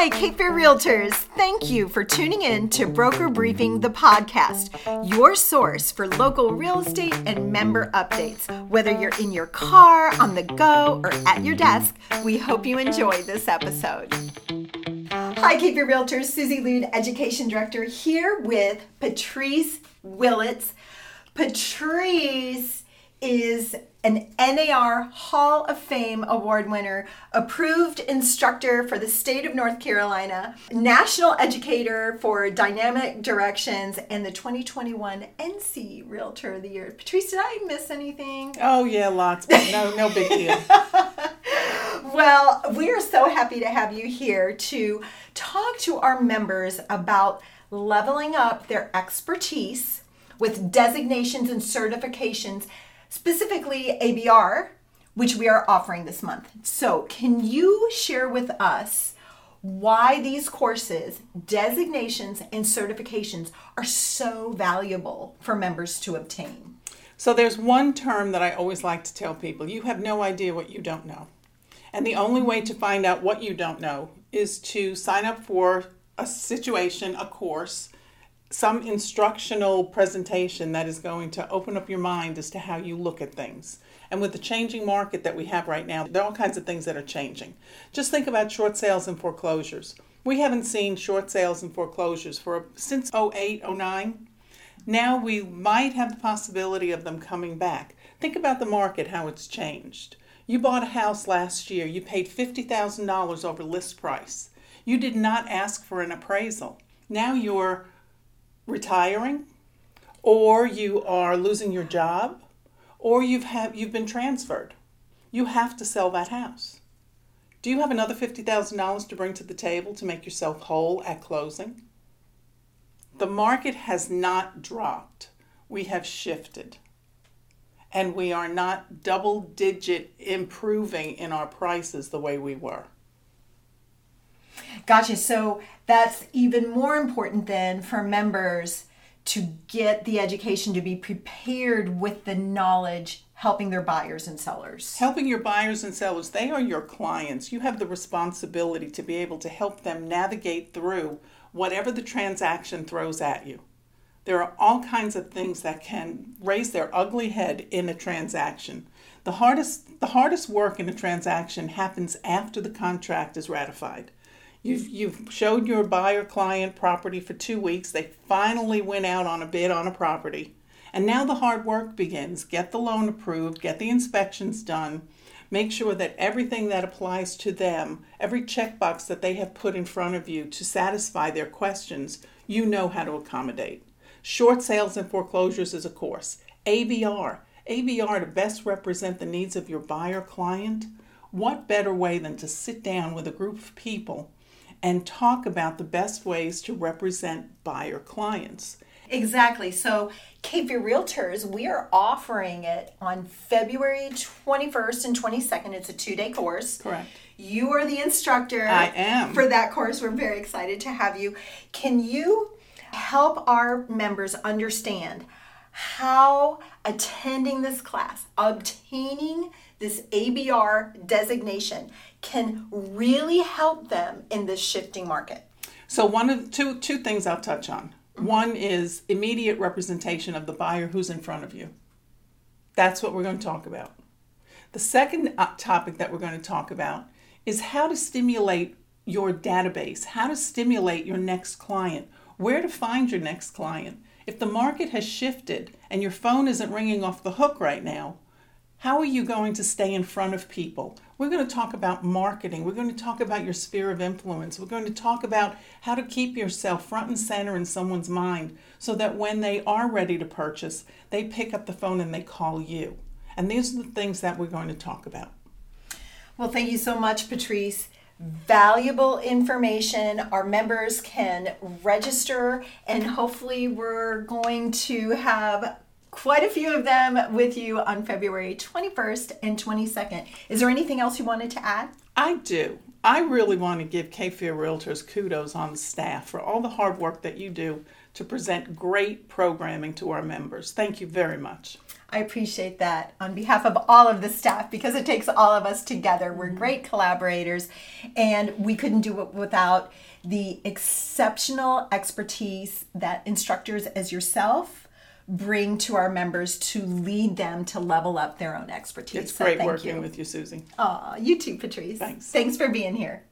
Hi, Cape Fear Realtors. Thank you for tuning in to Broker Briefing, the podcast, your source for local real estate and member updates. Whether you're in your car, on the go, or at your desk, we hope you enjoy this episode. Hi, Cape Fear Realtors. Suzie Lude, Education Director, here with Patrice Willetts. Patrice is an NAR Hall of Fame award winner, approved instructor for the state of North Carolina, national educator for Dynamic Directions, and the 2021 NC Realtor of the Year. Patrice, did I miss anything? Oh yeah, lots, but no, no big deal. well, we are so happy to have you here to talk to our members about leveling up their expertise with designations and certifications specifically ABR, which we are offering this month. So, can you share with us why these courses, designations, and certifications are so valuable for members to obtain? So, there's one term that I always like to tell people you have no idea what you don't know. And the only way to find out what you don't know is to sign up for a situation, a course some instructional presentation that is going to open up your mind as to how you look at things. And with the changing market that we have right now, there are all kinds of things that are changing. Just think about short sales and foreclosures. We haven't seen short sales and foreclosures for since 08, 09. Now we might have the possibility of them coming back. Think about the market, how it's changed. You bought a house last year, you paid $50,000 over list price. You did not ask for an appraisal. Now you're retiring or you are losing your job or you've have you've been transferred. You have to sell that house. Do you have another $50,000 to bring to the table to make yourself whole at closing? The market has not dropped. We have shifted. And we are not double digit improving in our prices the way we were. Gotcha. So that's even more important then for members to get the education to be prepared with the knowledge helping their buyers and sellers. Helping your buyers and sellers, they are your clients. You have the responsibility to be able to help them navigate through whatever the transaction throws at you. There are all kinds of things that can raise their ugly head in a transaction. The hardest the hardest work in a transaction happens after the contract is ratified. You've, you've showed your buyer client property for two weeks. They finally went out on a bid on a property. And now the hard work begins. Get the loan approved, get the inspections done, make sure that everything that applies to them, every checkbox that they have put in front of you to satisfy their questions, you know how to accommodate. Short sales and foreclosures is a course. ABR. ABR to best represent the needs of your buyer client. What better way than to sit down with a group of people and talk about the best ways to represent buyer clients. Exactly. So, Fear Realtors, we are offering it on February 21st and 22nd. It's a two day course. Correct. You are the instructor. I am. For that course. We're very excited to have you. Can you help our members understand how attending this class, obtaining this ABR designation, can really help them in this shifting market? So one of the two two things I'll touch on. One is immediate representation of the buyer who's in front of you. That's what we're going to talk about. The second uh, topic that we're going to talk about is how to stimulate your database, how to stimulate your next client, where to find your next client. If the market has shifted and your phone isn't ringing off the hook right now, how are you going to stay in front of people? We're going to talk about marketing. We're going to talk about your sphere of influence. We're going to talk about how to keep yourself front and center in someone's mind so that when they are ready to purchase, they pick up the phone and they call you. And these are the things that we're going to talk about. Well, thank you so much, Patrice. Valuable information. Our members can register, and hopefully, we're going to have quite a few of them with you on February 21st and 22nd. Is there anything else you wanted to add? I do. I really want to give Cape Fear Realtors kudos on the staff for all the hard work that you do to present great programming to our members. Thank you very much. I appreciate that on behalf of all of the staff because it takes all of us together. We're mm-hmm. great collaborators and we couldn't do it without the exceptional expertise that instructors as yourself bring to our members to lead them to level up their own expertise. It's great so working you. with you, Suzie. Aw, you too, Patrice. Thanks. Thanks for being here.